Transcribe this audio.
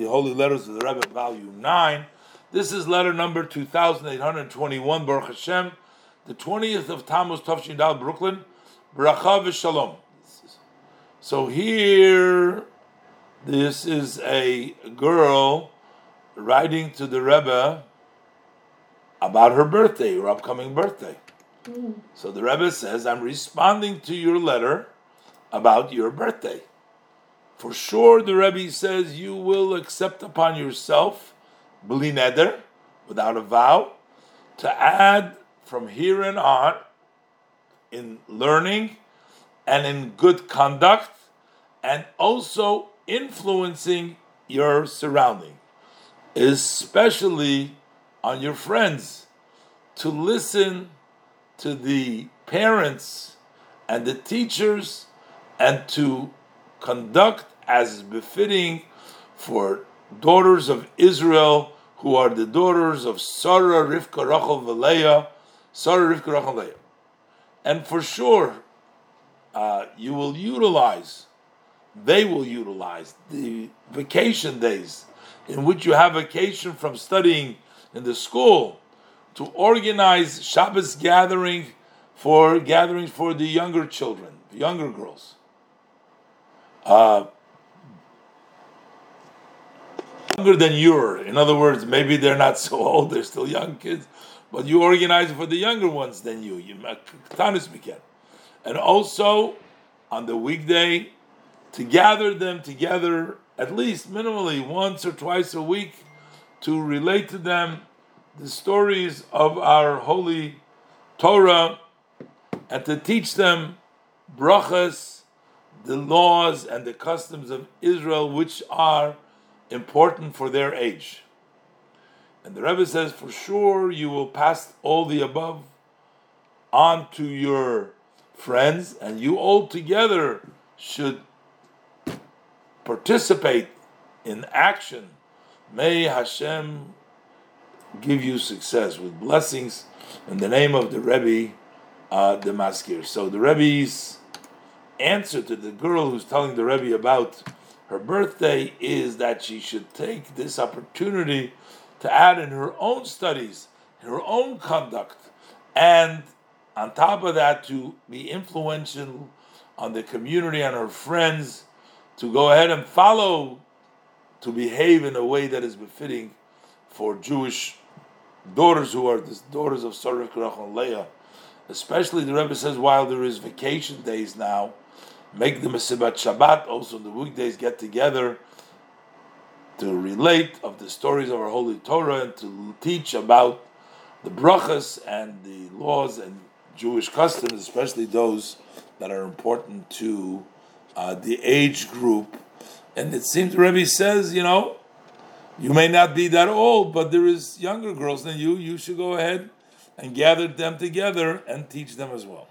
the Holy Letters of the Rebbe, Volume 9. This is letter number 2821, Baruch Hashem, the 20th of Tammuz, Tavshin Dal, Brooklyn, Bracha v'Shalom. So here, this is a girl writing to the Rebbe about her birthday, her upcoming birthday. Hmm. So the Rebbe says, I'm responding to your letter about your birthday. For sure, the Rebbe says, you will accept upon yourself, bli neder, without a vow, to add from here and on in learning and in good conduct and also influencing your surrounding, especially on your friends, to listen to the parents and the teachers and to conduct as is befitting for daughters of Israel who are the daughters of Sarah, Rivka, Rachel, v'Leah, Sarah, Rivka, Rachel, v'Leah. And for sure, uh, you will utilize, they will utilize the vacation days in which you have vacation from studying in the school to organize Shabbos gathering for gatherings for the younger children, the younger girls. Uh, younger than you're. In other words, maybe they're not so old; they're still young kids, but you organize for the younger ones than you. You tanis weekend, and also on the weekday to gather them together at least minimally once or twice a week to relate to them the stories of our holy Torah and to teach them brachas, the laws and the customs of Israel, which are important for their age. And the Rebbe says, for sure, you will pass all the above on to your friends, and you all together should participate in action. May Hashem give you success with blessings in the name of the Rebbe, uh, the Mazkir. So the Rebbe's answer to the girl who's telling the Rebbe about her birthday is that she should take this opportunity to add in her own studies, her own conduct, and on top of that, to be influential on the community and her friends to go ahead and follow, to behave in a way that is befitting for Jewish daughters who are the daughters of Sarah and Leah. Especially the Rebbe says while there is vacation days now, make the Mesibat Shabbat also on the weekdays get together to relate of the stories of our holy Torah and to teach about the brachas and the laws and Jewish customs, especially those that are important to uh, the age group. And it seems Rebbe says, you know, you may not be that old, but there is younger girls than you. You should go ahead and gather them together and teach them as well.